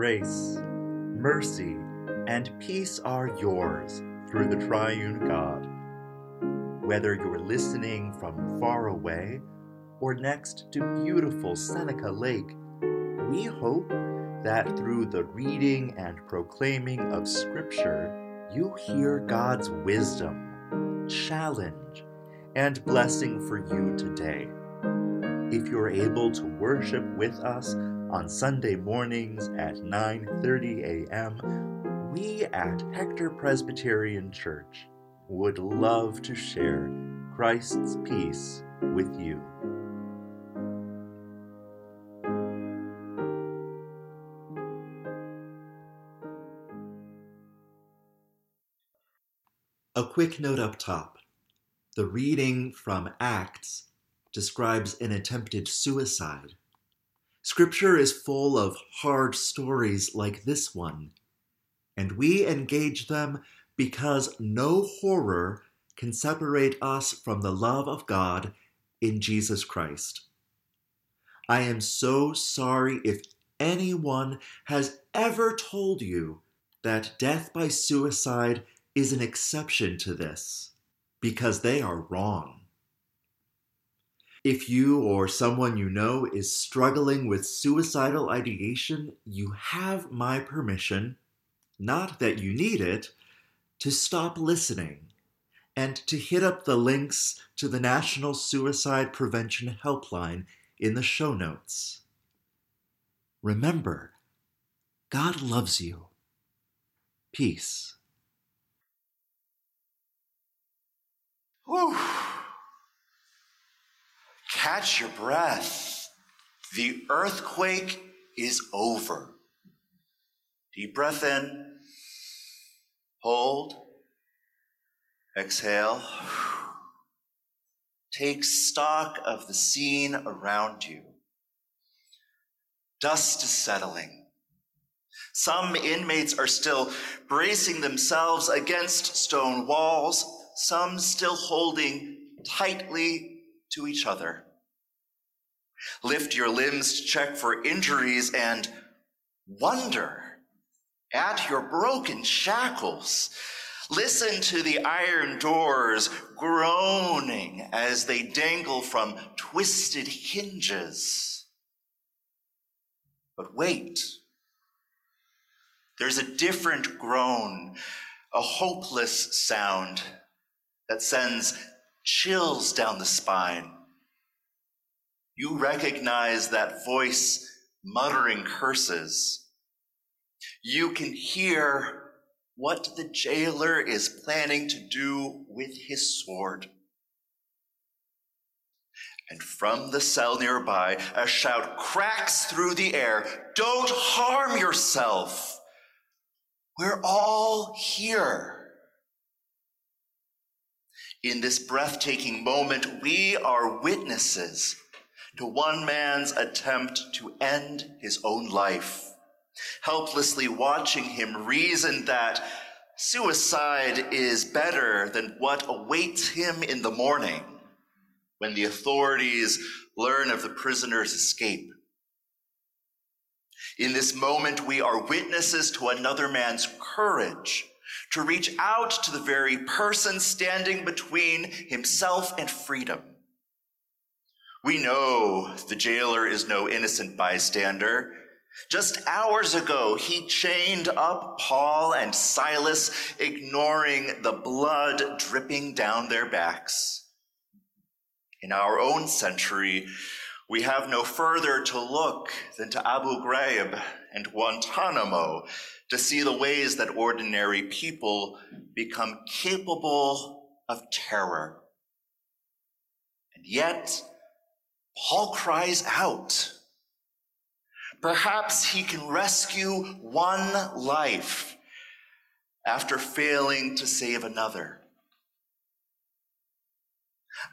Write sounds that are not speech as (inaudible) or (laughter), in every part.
grace, mercy, and peace are yours through the triune God. Whether you're listening from far away or next to beautiful Seneca Lake, we hope that through the reading and proclaiming of Scripture, you hear God's wisdom, challenge, and blessing for you today. If you're able to worship with us on Sunday mornings at 9:30 a.m., we at Hector Presbyterian Church would love to share Christ's peace with you. A quick note up top. The reading from Acts describes an attempted suicide. Scripture is full of hard stories like this one, and we engage them because no horror can separate us from the love of God in Jesus Christ. I am so sorry if anyone has ever told you that death by suicide is an exception to this, because they are wrong. If you or someone you know is struggling with suicidal ideation, you have my permission, not that you need it, to stop listening and to hit up the links to the National Suicide Prevention Helpline in the show notes. Remember, God loves you. Peace. Catch your breath. The earthquake is over. Deep breath in. Hold. Exhale. Take stock of the scene around you. Dust is settling. Some inmates are still bracing themselves against stone walls, some still holding tightly to each other. Lift your limbs to check for injuries and wonder at your broken shackles. Listen to the iron doors groaning as they dangle from twisted hinges. But wait, there's a different groan, a hopeless sound that sends chills down the spine. You recognize that voice muttering curses. You can hear what the jailer is planning to do with his sword. And from the cell nearby, a shout cracks through the air Don't harm yourself! We're all here. In this breathtaking moment, we are witnesses to one man's attempt to end his own life, helplessly watching him reason that suicide is better than what awaits him in the morning when the authorities learn of the prisoner's escape. In this moment, we are witnesses to another man's courage to reach out to the very person standing between himself and freedom. We know the jailer is no innocent bystander. Just hours ago, he chained up Paul and Silas, ignoring the blood dripping down their backs. In our own century, we have no further to look than to Abu Ghraib and Guantanamo to see the ways that ordinary people become capable of terror. And yet, Paul cries out. Perhaps he can rescue one life after failing to save another.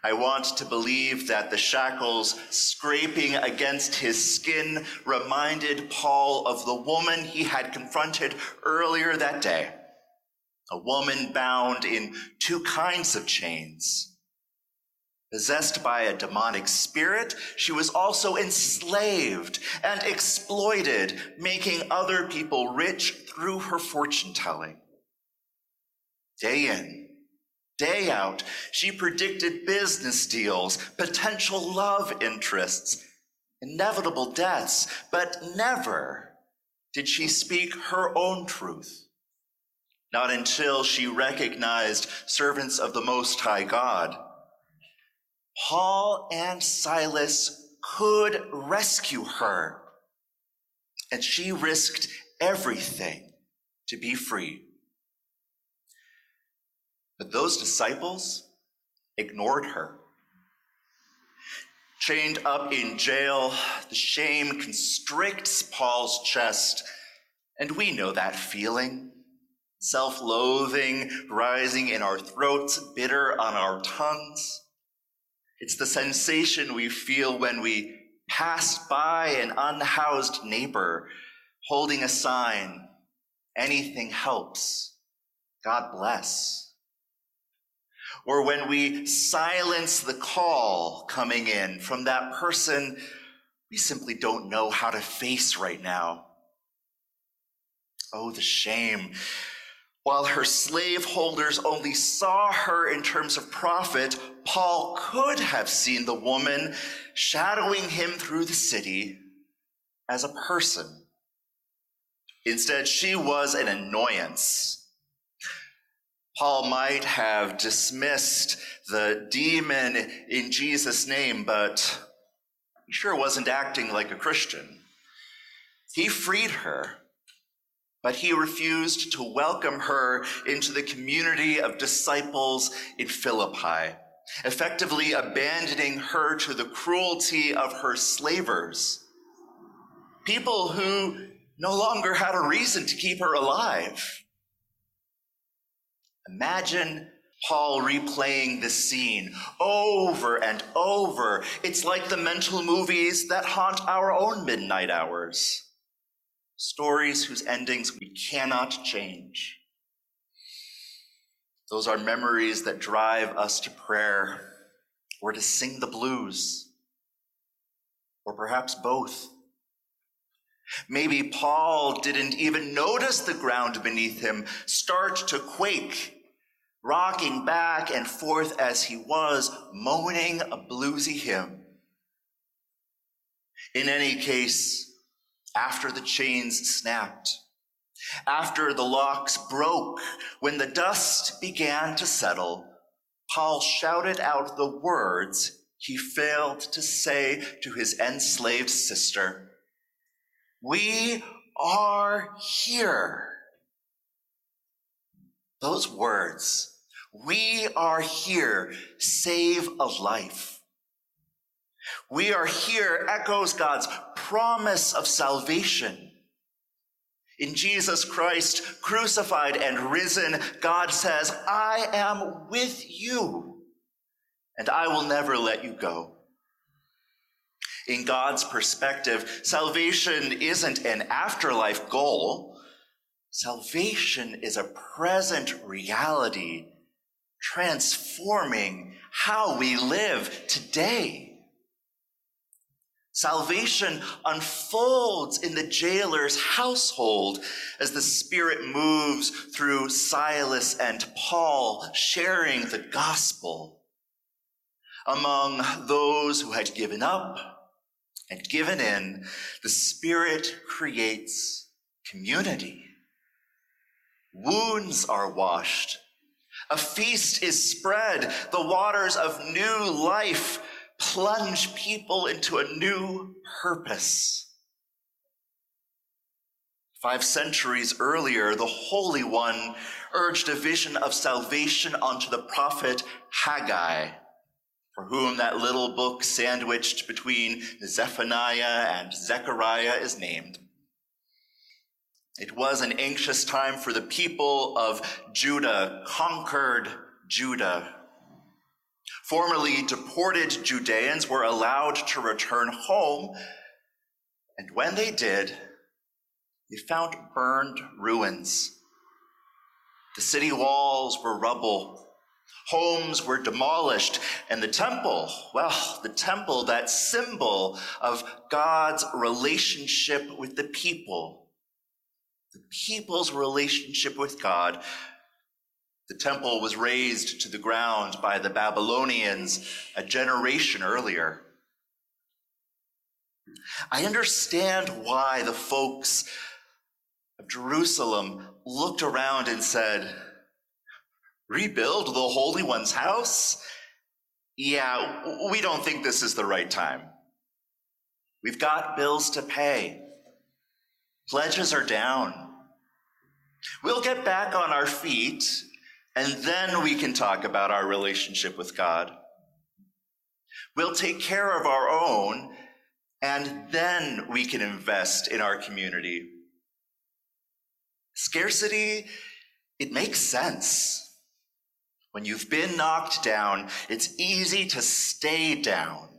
I want to believe that the shackles scraping against his skin reminded Paul of the woman he had confronted earlier that day. A woman bound in two kinds of chains Possessed by a demonic spirit, she was also enslaved and exploited, making other people rich through her fortune telling. Day in, day out, she predicted business deals, potential love interests, inevitable deaths, but never did she speak her own truth. Not until she recognized servants of the Most High God Paul and Silas could rescue her, and she risked everything to be free. But those disciples ignored her. Chained up in jail, the shame constricts Paul's chest, and we know that feeling. Self loathing rising in our throats, bitter on our tongues. It's the sensation we feel when we pass by an unhoused neighbor holding a sign, anything helps, God bless. Or when we silence the call coming in from that person we simply don't know how to face right now. Oh, the shame. While her slaveholders only saw her in terms of profit, Paul could have seen the woman shadowing him through the city as a person. Instead, she was an annoyance. Paul might have dismissed the demon in Jesus' name, but he sure wasn't acting like a Christian. He freed her but he refused to welcome her into the community of disciples in Philippi, effectively abandoning her to the cruelty of her slavers, people who no longer had a reason to keep her alive. Imagine Paul replaying this scene over and over. It's like the mental movies that haunt our own midnight hours stories whose endings we cannot change. Those are memories that drive us to prayer or to sing the blues, or perhaps both. Maybe Paul didn't even notice the ground beneath him start to quake, rocking back and forth as he was, moaning a bluesy hymn. In any case, after the chains snapped, after the locks broke, when the dust began to settle, Paul shouted out the words he failed to say to his enslaved sister We are here. Those words, we are here, save a life. We are here echoes God's promise of salvation. In Jesus Christ, crucified and risen, God says, I am with you, and I will never let you go. In God's perspective, salvation isn't an afterlife goal. Salvation is a present reality, transforming how we live today. Salvation unfolds in the jailer's household as the Spirit moves through Silas and Paul, sharing the gospel. Among those who had given up and given in, the Spirit creates community. Wounds are washed. A feast is spread. The waters of new life plunge people into a new purpose. Five centuries earlier, the Holy One urged a vision of salvation onto the prophet Haggai, for whom that little book sandwiched between Zephaniah and Zechariah is named. It was an anxious time for the people of Judah, conquered Judah, Formerly deported Judeans were allowed to return home, and when they did, they found burned ruins. The city walls were rubble, Homes were demolished, and the temple, well, the temple, that symbol of God's relationship with the people, the people's relationship with God, the temple was razed to the ground by the Babylonians a generation earlier. I understand why the folks of Jerusalem looked around and said, Rebuild the Holy One's house? Yeah, we don't think this is the right time. We've got bills to pay. Pledges are down. We'll get back on our feet, and then we can talk about our relationship with God. We'll take care of our own, and then we can invest in our community. Scarcity, it makes sense. When you've been knocked down, it's easy to stay down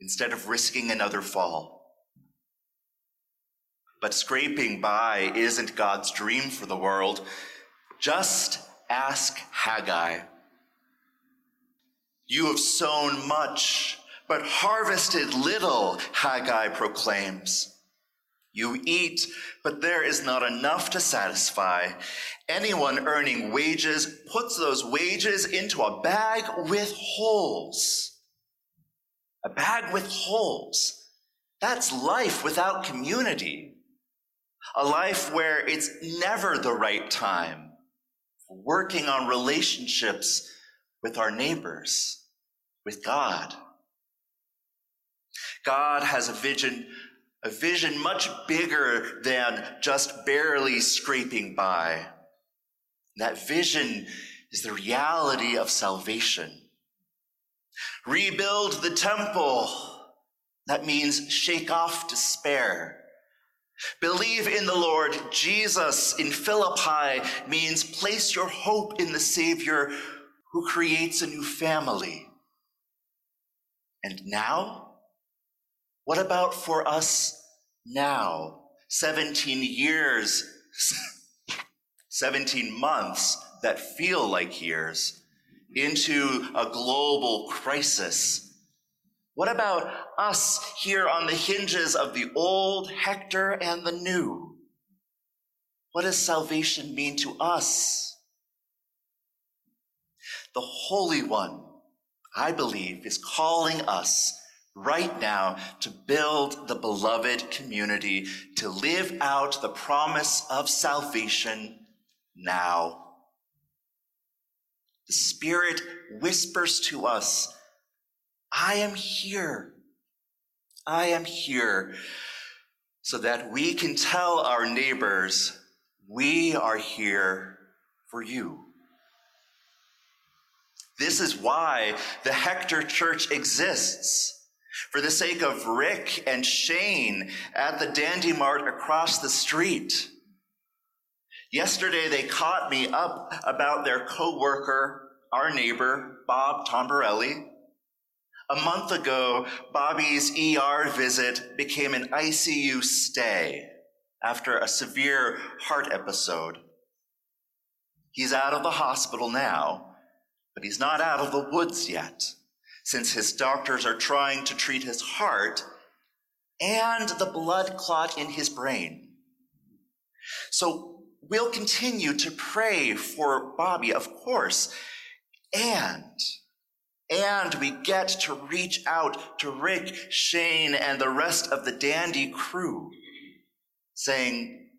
instead of risking another fall. But scraping by isn't God's dream for the world. Just ask Haggai. You have sown much, but harvested little, Haggai proclaims. You eat, but there is not enough to satisfy. Anyone earning wages puts those wages into a bag with holes. A bag with holes. That's life without community. A life where it's never the right time working on relationships with our neighbors, with God. God has a vision a vision much bigger than just barely scraping by. That vision is the reality of salvation. Rebuild the temple. That means shake off despair. Believe in the Lord Jesus in Philippi means place your hope in the Savior who creates a new family. And now, what about for us now? 17 years, (laughs) 17 months that feel like years into a global crisis. What about us here on the hinges of the old Hector and the new? What does salvation mean to us? The Holy One, I believe, is calling us right now to build the beloved community, to live out the promise of salvation now. The Spirit whispers to us, I am here. I am here so that we can tell our neighbors, we are here for you. This is why the Hector Church exists. For the sake of Rick and Shane at the Dandy Mart across the street. Yesterday they caught me up about their coworker, our neighbor, Bob Tomborelli. A month ago, Bobby's ER visit became an ICU stay after a severe heart episode. He's out of the hospital now, but he's not out of the woods yet since his doctors are trying to treat his heart and the blood clot in his brain. So we'll continue to pray for Bobby, of course, and and we get to reach out to Rick, Shane, and the rest of the Dandy crew, saying,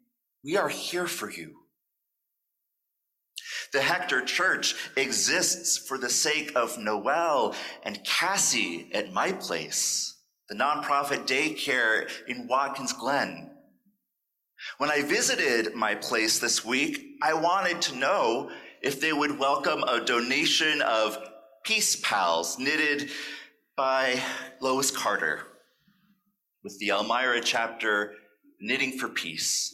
We are here for you. The Hector Church exists for the sake of Noel and Cassie at my place, the nonprofit daycare in Watkins Glen. When I visited my place this week, I wanted to know if they would welcome a donation of Peace Pals knitted by Lois Carter with the Elmira chapter Knitting for Peace.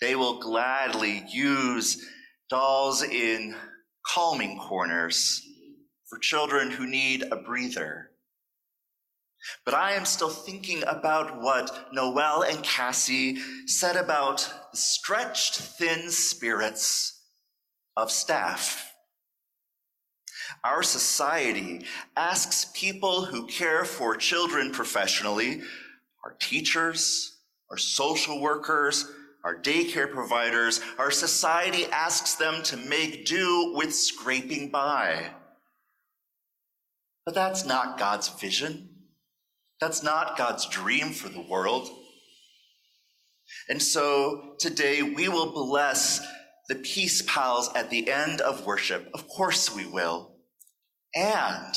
They will gladly use dolls in calming corners for children who need a breather. But I am still thinking about what Noel and Cassie said about the stretched thin spirits of staff Our society asks people who care for children professionally, our teachers, our social workers, our daycare providers, our society asks them to make do with scraping by. But that's not God's vision. That's not God's dream for the world. And so today we will bless the peace pals at the end of worship. Of course we will. And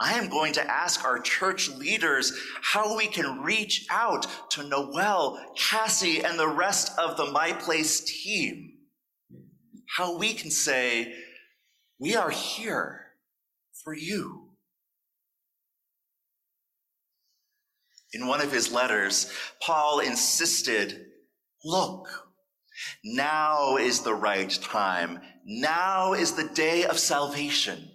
I am going to ask our church leaders how we can reach out to Noel, Cassie, and the rest of the My Place team. How we can say, we are here for you. In one of his letters, Paul insisted, look, now is the right time. Now is the day of salvation.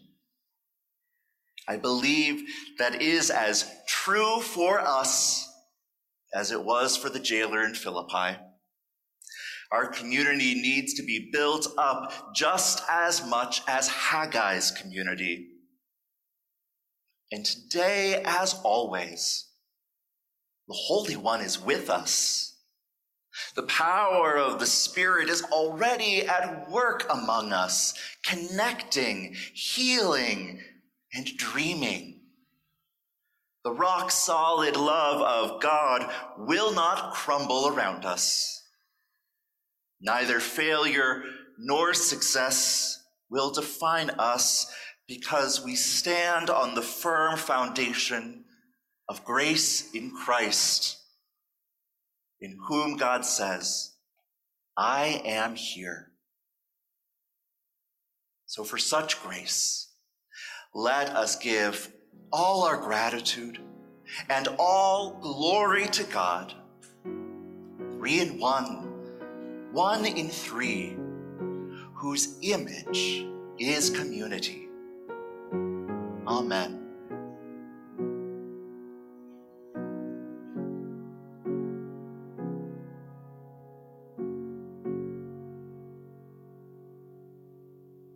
I believe that is as true for us as it was for the jailer in Philippi. Our community needs to be built up just as much as Haggai's community. And today, as always, the Holy One is with us. The power of the Spirit is already at work among us, connecting, healing, and dreaming. The rock solid love of God will not crumble around us. Neither failure nor success will define us because we stand on the firm foundation of grace in Christ, in whom God says, I am here. So, for such grace, let us give all our gratitude and all glory to God. Three in one, one in three, whose image is community. Amen.